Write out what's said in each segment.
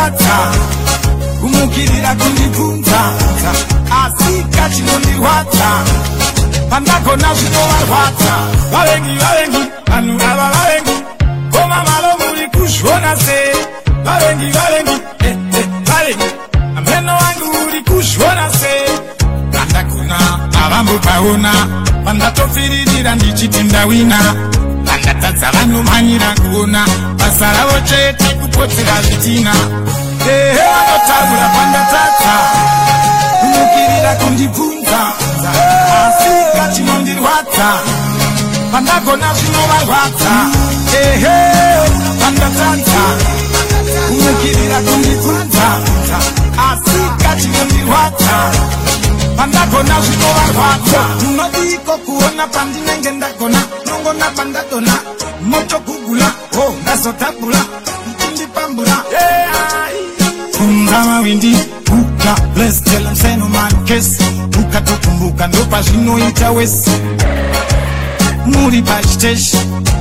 pandatadza kumukirira kundibvunza asi kachinondirwadza pandagona zvinovarwadza. Vavengi vavengi vanhu ava vavengi koma malo muri kuzviona sei? Vavengi vavengi eh, eh, vavengi ameno wangu uri kuzviona sei? Pandagona havambopaona pandatopfiririra ndichiti ndawina pandatadza vanomhanyira kuona basa ravo chete kupotsera zvitina. Ehe vanotaura pandatadza. Kumukirira kundibvunza. Asi kachinondirwadza pandagona zvinovarwadza. Ehe pandatadza. Kumukirira kundibvunza. Asi kachinondirwadza pandagona zvinovarwadza. Munodiko kuona pandinenge ndagona? Nongona pandadona ndopazvinoita wesi muri pachiteshi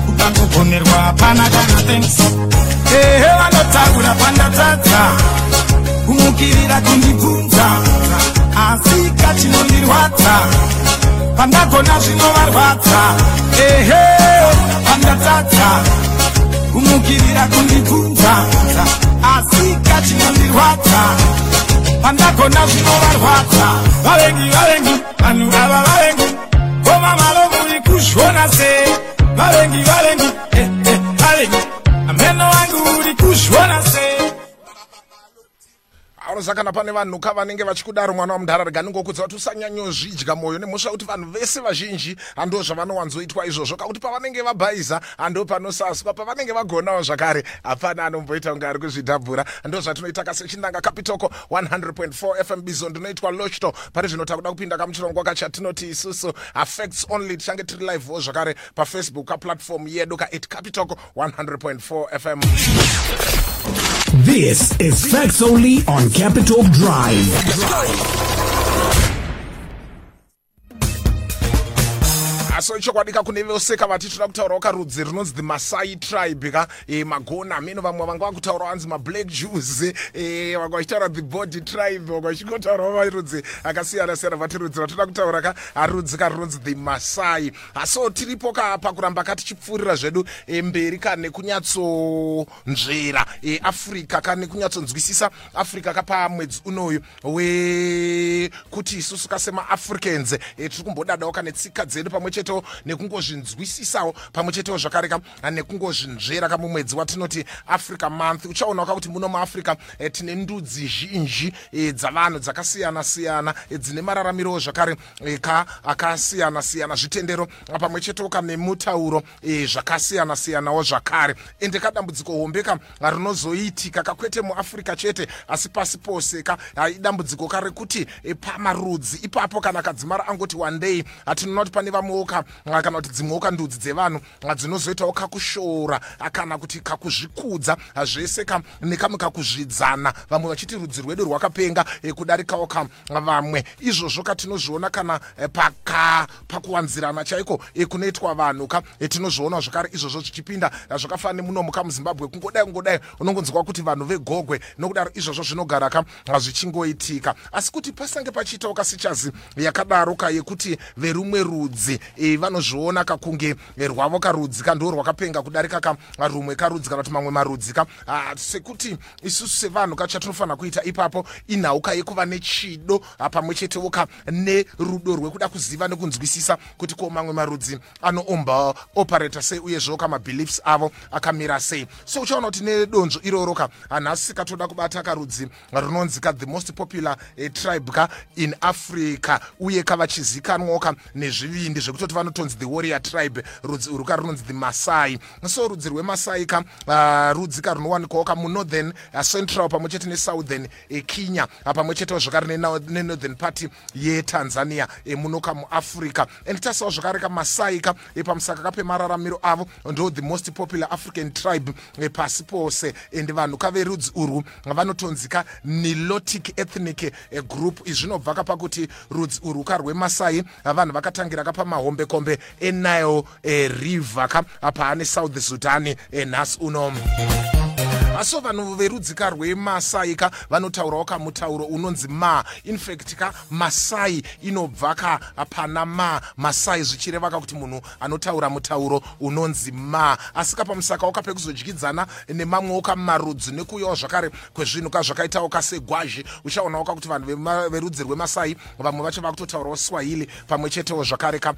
ukangogonerwa hapana kana thanks. Ehe vanotaura pandatadza kumukirira kundibvunza. Asi kachinondirwadza pandagona zvinovarwadza. Ehe pandatadza kumukirira kundibvunza asi kachinondirwadza pandagona zvinovarwadza vavengi vavengi vanhu ava vavengi koma malo muri kuzviona sei? Vavengi vavengi eh, eh, vavengi ameno wangu uri kuzviona sei anoza kana pane vanhuka vanenge vachikudaro mwana wamunharaga ningokudza kuti usanyanyozvidya mwoyo nemhosva kuti vanhu vese vazhinji hando zvavanowanzoitwa izvozvo. Kakuti pavanenge vabhaiza hando panosaswa pavanenge vagonawo zvakare hapana anomboita kunge ari kuzvidhabhura. Ndo zvatinoita kasechinanga kapitoko 100.4 fm bizo ndinoitwa lochto pari zvino takuda kupinda kamuchirongo kachatinoti isusu affects only tichange tiri livewo zvakare pafacebook kaplatform yedu ka8 capitoko 100.4 fm This is Facts Only on Capital Drive. Aso ichokwadi ka kune vose kavati toda kutaurawo karudzi runonzi the masai tribe ka e, magona. Mino vamwe vanga vakutaurawo hanzi mablack jews e, vamwe vachitaura the body tribe vamwe vachingotaurawo marudzi akasiyana siyana vati rudzi ratoda kutaura ka harudzi ka runonzi the masai. Aso tiripo ka pakuramba ka tichipfuurira zvedu e, mberi ka nekunyatsonzvera e, africa ka nekunyatsonzwisisa africa ka pamwedzi unoyu wekuti isusu ka semaafricans e, tiri kumbodadawo ka netsika dzedu pamwe chetewo nekungozvinzwisisawo pamwe chetewo zvakare ka nekungozvinzvera ka mumwedzi watinoti africa month. Uchaonawo ka kuti muno muafrica e, tine ndudzi zhinji e, dzavanhu dzakasiyana siyana e, dzine mararamirowo zvakare e, ka akasiyana siyana zvitendero pamwe chetewo ka nemutauro e, zvakasiyana siyanawo zvakare. Ende kadambudziko hombe ka rinozoitika kakwete muafrica chete asi pasi pose ka idambudziko ka rekuti e, pamarudzi. Ipapo kana kadzimara angoti day hatinoona kuti pane vamwewo ka kana kuti dzimwewo ka ndudzi dzevanhu dzinozoitawo kakushora kana kuti kakuzvikudza zvese ka nekamwe kakuzvidzana. Vamwe vachiti rudzi rwedu rwakapenga e, kudarikawo ka vamwe. Izvozvo katinozviona kana e, paka pakuwanzirana chaiko e, kunoitwa vanhu ka tinozvionawo zvakare. Izvozvo zvichipinda zvakafanana nemunomu kamuzimbabwe kungodai kungodai unongonzwa kuti vanhu vegogwe nokudaro izvozvo zvinogara ka zvichingoitika. Asi kuti pasange pachiitawo kasichazi yakadaro ka yekuti verumwe rudzi e, vanozviona kakunge rwavo karudzi ka ndo rwakapenga kudarika ka rumwe karudzi kana kuti mamwe marudzi ka ah, sekuti isusu sevanhu ka chatinofanira kuita ipapo inhauka yekuva nechido ah, pamwe chetewo ka nerudo rwekuda kuziva nekunzwisisa kuti ko mamwe marudzi anoomba operata sei uyezvewo ka mabeliefs avo akamira sei. So uchaona kuti nedonzvo iroro ka hanhasi katoda kubata karudzi runonzi ka the most popular eh, tribe ka in africa uye kavachizikanwawo ka nezvivindi zvekutoti vanotonzi the warrior tribe rudzi uru ka runonzi the masai. So rudzi rwemasai ka uh, rudzi ka runowanikwawo ka munorthern uh, central pamwe chete nesouthern uh, kenya uh, pamwe chetewo zvakare nenorthern party yetanzania uh, muno ka muafrica and tasawo zvakare ka masai ka uh, pamusaka ka pemararamiro avo ndo the most popular african tribe uh, pasi pose. And vanhu kaverudzi urwu vanotonzika nilotic ethnic uh, group. Izvi zvinobva ka pakuti rudzi urwu ka rwemasai uh, vanhu vakatangira ka pamahombekombe enile uh, river ka paane south sudan uh, nhasi uno so vanhu verudzi ka rwemasai ka vanotaurawo ka mutauro unonzi ma. Infact ka masai inobva ka pana ma. Masai zvichireva ka kuti munhu anotaura mutauro unonzi ma. Asi kapamusakawo ka pekuzodyidzana nemamwewo kamarudzi nekuuyawo zvakare kwezvinhu ka zvakaitawo ka segwazhi uchaonawo ka kuti vanhu verudzi rwemasai vamwe vacho vakutotaurawo swahili pamwe chetewo zvakare ka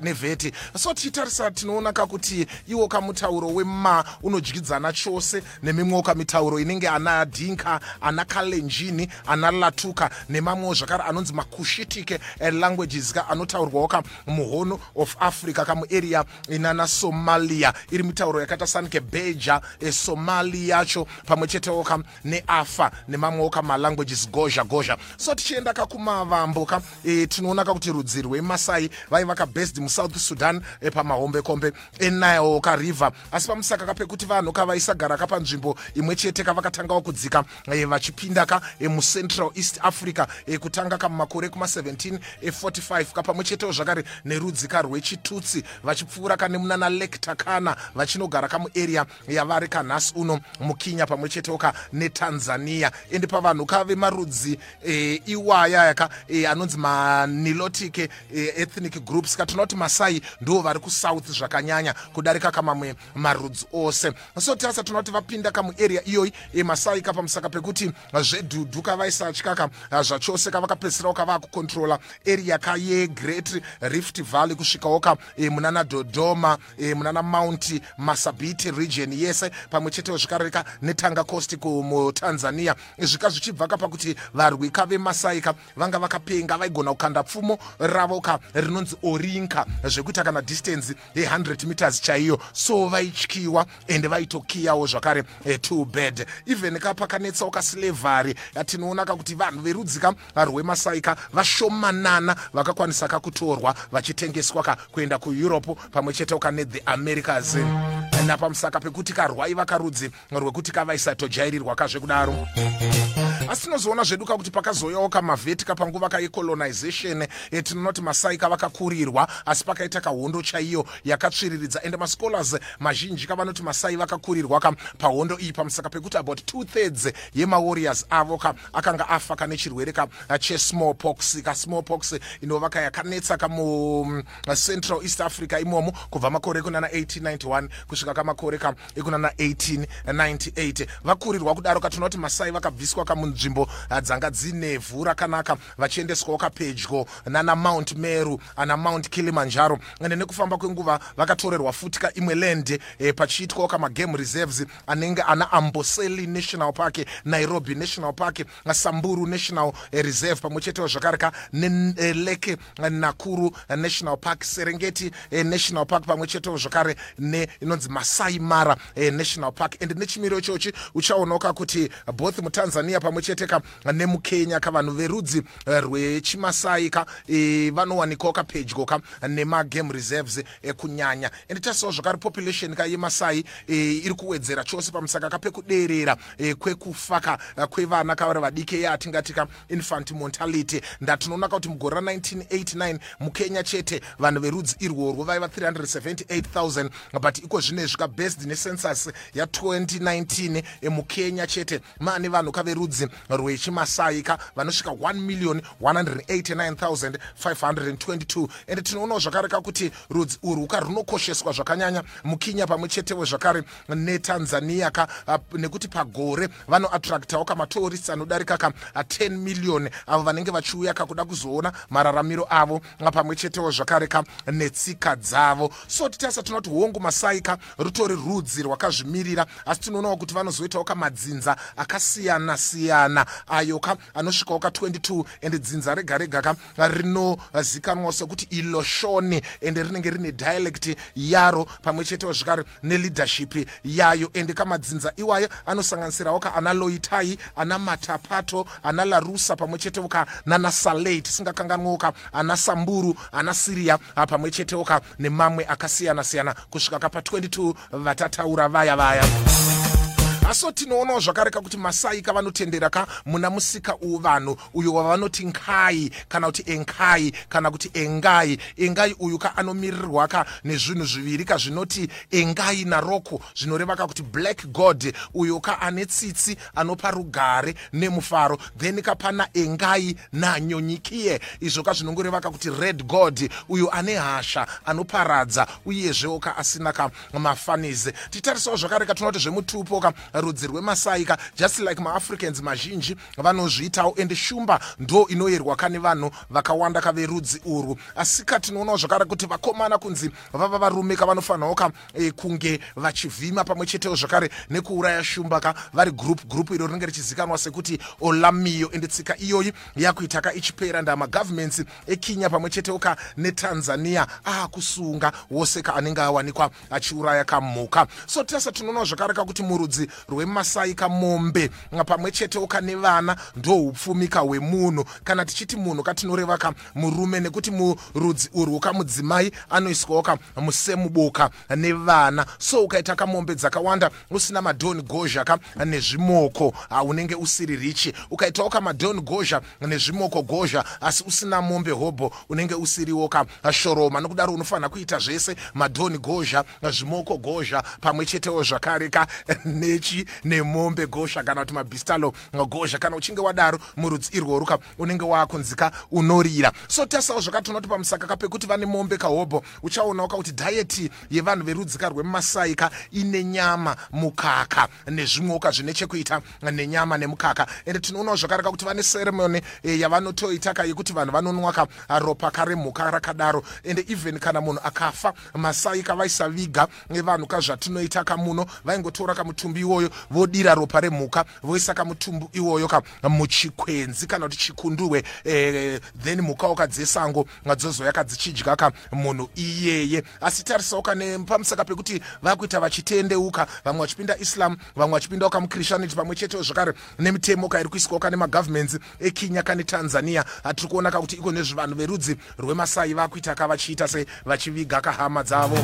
nevheti. So tichitarisa tinoona ka kuti iwo kamutauro wema unodyidzana chose nemimwewo kamitauro inenge ana dinka ana kalenjini ana latuka nemamwewo zvakare anonzi makushitike eh, languages ka anotaurwawo ka muhono of africa kamuarea inana somalia. Iri mitauro yakaita sankebeja eh, somali yacho pamwe chetewo ka neafa nemamwewo kamalanguages gozha gozha so tichienda ka kumavambo ka e, tinoona ka kuti rudzi rwemasai vaiva kabased musouth sudan e, pamahombekombe enile ka river. Asi pamusaka ka pekuti vanhu kavaisagara ka panzvimbo imwe chete kavakatangawo kudzika e, vachipinda ka e, mucentral east africa e, kutanga ka mumakore kuma1745 ka pamwe chetewo zvakare nerudzi ka rwechitutsi vachipfuura ka nemunana lake takana vachinogara ka muarea yavari kanhasi uno mukinya pamwe chetewo ka netanzania ende pavanhu ka vemarudzi e, iwaya yaka e, anonzi manilotic e, ethnic groups ka tinoti masai ndo vari kusouth zvakanyanya kudarika kamamwe marudzi ose. So tasa tinoti vapinda kamuarea iyoyi masai ka pamusaka pekuti zvedhudhu kavaisatya ka ah, zvachose kavakapedzisirawo kavakukontrola area ka yegreat rift valley kusvikawo ka e, munana dodoma e, munana mount masabiti region yese pamwe chetewo zvikareka netanga coast kumutanzania zvika zvichibva ka pakuti varwi ka vemasai ka vanga vakapenga vaigona kukanda pfumo ravo ka rinonzi orinka zvekuita kana distance ye100 meters chaiyo. So vaityiwa ende vaitokiyawo zvakare eh, two bed even ka pakanetsawo kaslavery tinoona ka kuti vanhu verudzi ka rwemasai ka vashomanana vakakwanisa ka kutorwa vachitengeswa ka kuenda kueurope pamwe chetewo ka nethe americas. Napamusaka pekuti karwaiva karudzi rwekuti kavaisatojairirwa kazvekudaro asi tinozoona zvedu ka kuti pakazouyawo kamavheti kapanguva kaecolonization e, tinonoti masai kavakakurirwa asi pakaita kahondo chaiyo yakatsviriridza. Ende mascholars mazhinji kavanoti masai vakakurirwa ka pahondo iyi pamusaka pekuti about two thirds yemawarriors avo ka akanga afa kane chirwere ka chesmallpox ka smallpox inova ka yakanetsa kamu mm, central east africa imomo kubva makore ekunana 1891 kusvika kamakore ka ekunana 1898 vakurirwa kudaro katinoti masai vakabviswa kamunzvimbo ah, dzanga dzinevhu rakanaka vachiendeswawo kapedyo nana mount meru ana mount kilimanjaro. Ende nekufamba kwenguva vakatorerwa futi kaimwe land eh, pachiitwawo kamagame reserves anenge ana amboseli national park nairobi national park samburu national eh, reserve pamwe chetewo zvakare ka neleke nakuru national park serengeti eh, national park pamwe chetewo zvakare neinonzi masai mara national park. Ende nechimiro ichochi uchaonawo ka kuti both mutanzania pamwe chete ka nemukenya ka vanhu verudzi eh, rwechimasai ka eh, vanowanikawo kapedyo ka nemagame reserves eh, kunyanya ende tasiwo zvakare population ka yemasai eh, iri kuwedzera chose pamusaka kapekuderera eh, kwekufa ka kwevana kavari vadiki yatingati ka infant mortality. Ndatinoona ka kuti mugore ra1989 mukenya chete vanhu verudzi irworwo vaiva 378000 but iko zvinezvi ka based necensus ya2019 mukenya chete. Maane vanhu kaverudzi rwechimasai ka vanosvika 1 million 189522 ende tinoonawo zvakare ka kuti rudzi urwu ka runokosheswa zvakanyanya mukinya pamwe chetewo zvakare netanzania ka nekuti pagore vanoattractawo kamatourists anodarika ka ah, 10 million avo vanenge vachiuya ka kuda kuzoona mararamiro avo pamwe chetewo zvakare ka netsika dzavo. So titasa tinoti hongu masai ka rutori rudzi rwakazvimirira asi tinoonawo kuti vanozoitawo kamadzinza akasiyana-siyana ayo ka anosvikawo ka 22 ende dzinza rega rega ka rinozikanwa sekuti iloshoni ende rinenge rine dialect yaro pamwe chetewo zvakare neleadership yayo ende kamadzinza iwayo anosanganisirawo ka ana loitai ana matapato ana larusa pamwe chetewo ka nana salei tisingakanganwiwo ka ana samburu ana siria ah, pamwe chetewo ka nemamwe akasiyana-siyana kusvika kapa 22 vatataura vaya vaya aso tinoonawo zvakare ka kuti masai kavanotendera ka muna musika uvanhu uyo wavanoti nkai kana kuti enkai kana kuti engai. Engai uyu ka anomirirwa ka nezvinhu zviviri ka zvinoti engai naroko zvinoreva ka kuti black god uyo ka ane tsitsi anopa rugare nemufaro. Then kapana engai nanyonyikiye izvo ka zvinongoreva ka kuti red god uyo ane hasha anoparadza uyezvewo ka asina ka mafanizi. Titarisawo zvakare ka tinoona kuti zvemutupo ka rudzi rwemasai ka just like maafricans mazhinji vanozviitawo. Ende shumba ndo inoyerwa ka nevanhu vakawanda ka verudzi urwu. Asi ka tinoonawo zvakare kuti vakomana kunzi vava varume ka vanofanirawo ka e, kunge vachivhima pamwe chetewo zvakare nekuuraya shumba ka vari group group iro rinenge richizikanwa sekuti olamiyo ende tsika iyoyi yakuita ka ichipera nda magovernments ekenya pamwe chetewo ka netanzania aakusunga wose ka anenge awanikwa achiuraya kamhuka so tese tinoonawo zvakare ka kuti murudzi rwemasai kamombe. Pamwe chetewo kane vana ndo upfumi ka hwemunhu. Kana tichiti munhu katinoreva ka murume nekuti murudzi urwu kamudzimai anoiswawo ka musemuboka nevana. So ukaita kamombe dzakawanda usina madhoni gozha ka nezvimoko unenge usiri richi. Ukaitawo kamadhoni gozha nezvimoko gozha asi usina mombe hobho unenge usiriwo ka shoroma. Nokudaro unofanira kuita zvese madhoni gozha zvimoko gozha pamwe chetewo zvakare ka nechi nemombe gozha kana kuti mabhistalo gozha kana uchinge wadaro murudzi irworwu ka unenge waakunzika unorira. So tasawo zvakatonoti pamusaka ka pekuti vane mombe kahobho uchaonawo kakuti dhayeti yevanhu verudzika rwemasai ka ine nyama mukaka nezvimwewo ka zvine chekuita nenyama nemukaka. Ende tinoonawo zvakare kakuti vane seremoni e, yavanotoita ka yekuti vanhu vanonwa ka ropa ka remhuka rakadaro. Ende even kana munhu akafa masai kavaisaviga vanhu kazvatinoita kamuno vaingotora kamutumbi iwoyo vodira ropa remhuka voisa kamutumbu iwoyo ka muchikwenzi kana kuti chikunduhwe eh, then mhukawo kadzesango dzozoya kadzichidya ka munhu iyeye. Asi tarisawo kane pamusaka pekuti vakuita vachitendeuka vamwe vachipinda islam vamwe vachipindawo kamuchristianity pamwe chetewo zvakare nemitemo kairi kuiswawo kane magovernments ekenya kane tanzania. Atiri kuona kakuti iko nezvevanhu verudzi rwemasai vakuita ka vachiita se vachiviga kahama dzavo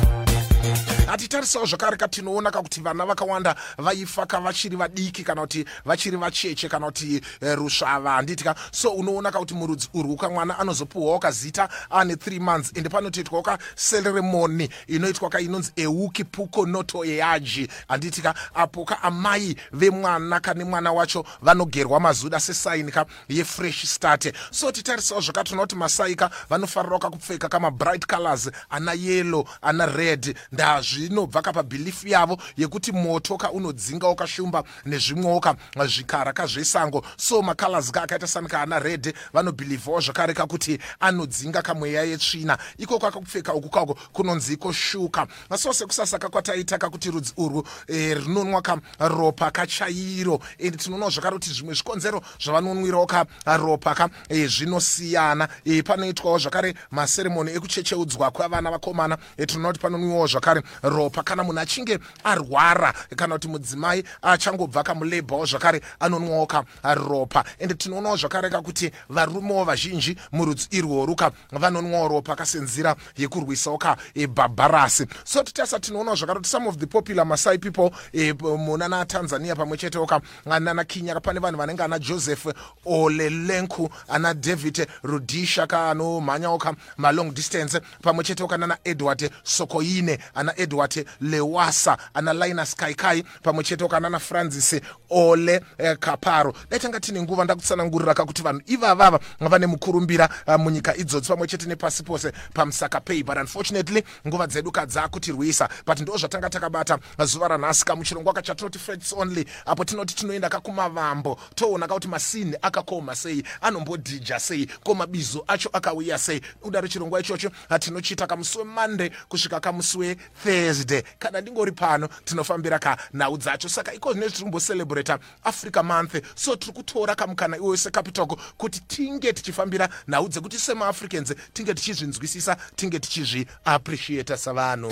hatitarisawo zvakare ka tinoona kakuti vana vakawanda vaifa ka vachiri vadiki kana kuti vachiri vacheche kana kuti e, rusvava handiti ka so unoona kakuti murudzi urwu kamwana anozopiwawo kazita ane 3 months. Ende panotoitwawo ka seremoni inoitwa ka inonzi euki puko noto eaji handiti ka apo ka amai vemwana kane mwana wacho vanogerwa mazuda sesaini ka yefresh start. So titarisawo zvakatona kuti masai ka vanofanirawo kakupfeka kamabright colors ana yellow ana red ndazvinobva ka pabhilifu yavo yekuti moto ka unodzinga wakashumba nezvimwewo ka zvikara ka zvesango so macolors ka akaita sani kaana red vanobhilivhawo zvakare kakuti anodzinga kamweya yetsvina. Ikoko akakupfeka uku kako kunonzi koshuka so sekusasa kakwataita kakuti rudzi urwu e, rinonwa ka ropa kachairo ende tinoonawo zvakare kuti zvimwe zvikonzero zvavanonwirawo ka ropa ka e, zvinosiyana. E, panoitwawo zvakare maseremoni ekuchecheudzwa kwavana vakomana. E, tinoona kuti panonwiwawo zvakare ropa. Kana munhu achinge arwara kana kuti mudzimai achangobva kamulebhawo zvakare anonwawo ka ropa. Ende tinoonawo zvakare kakuti varumewo vazhinji murudzi irworwu ka vanonwawo ropa kasenzira yekurwisawo ka ebhabharasi so titasa tinoonawo zvakare kuti some of the popular masai people e, muna natanzania pamwe chetewo ka nana kinya pane vanhu vanenge ana joseph olelenku ana david rudisha ka anomhanyawo ka malong distance pamwe chetewo kanana edward sokoine ana edward lewasa ana linus kaikai pamwe chetewo kanana francis ole eh, kaparo. Dai tanga tine nguva ndakutsanangurira kakuti vanhu ivavava vane mukurumbira uh, munyika idzodzo pamwe chete nepasi pose pamusaka pei. But unfortunately nguva dzedu kadzakutirwisa. But ndo zvatanga takabata zuva ranhasi kamuchirongwa kachatinoti freds only apo tinoti tinoenda kakumavambo toona kakuti masini akakoma sei anombodhija sei ko mabizo acho akauya sei. Udaro chirongwa ichocho tinochiita kamusi wemande kusvika kamusi wethursday kana ndingori pano tinofambira ka nhau dzacho. Saka iko zvine zvitimbocerebrata africa month. So tiri kutora kamukana iwoyo secapitoko kuti tinge tichifambira nhau dzekuti semaafricans tinge tichizvinzwisisa tinge tichizviappreciata savanhu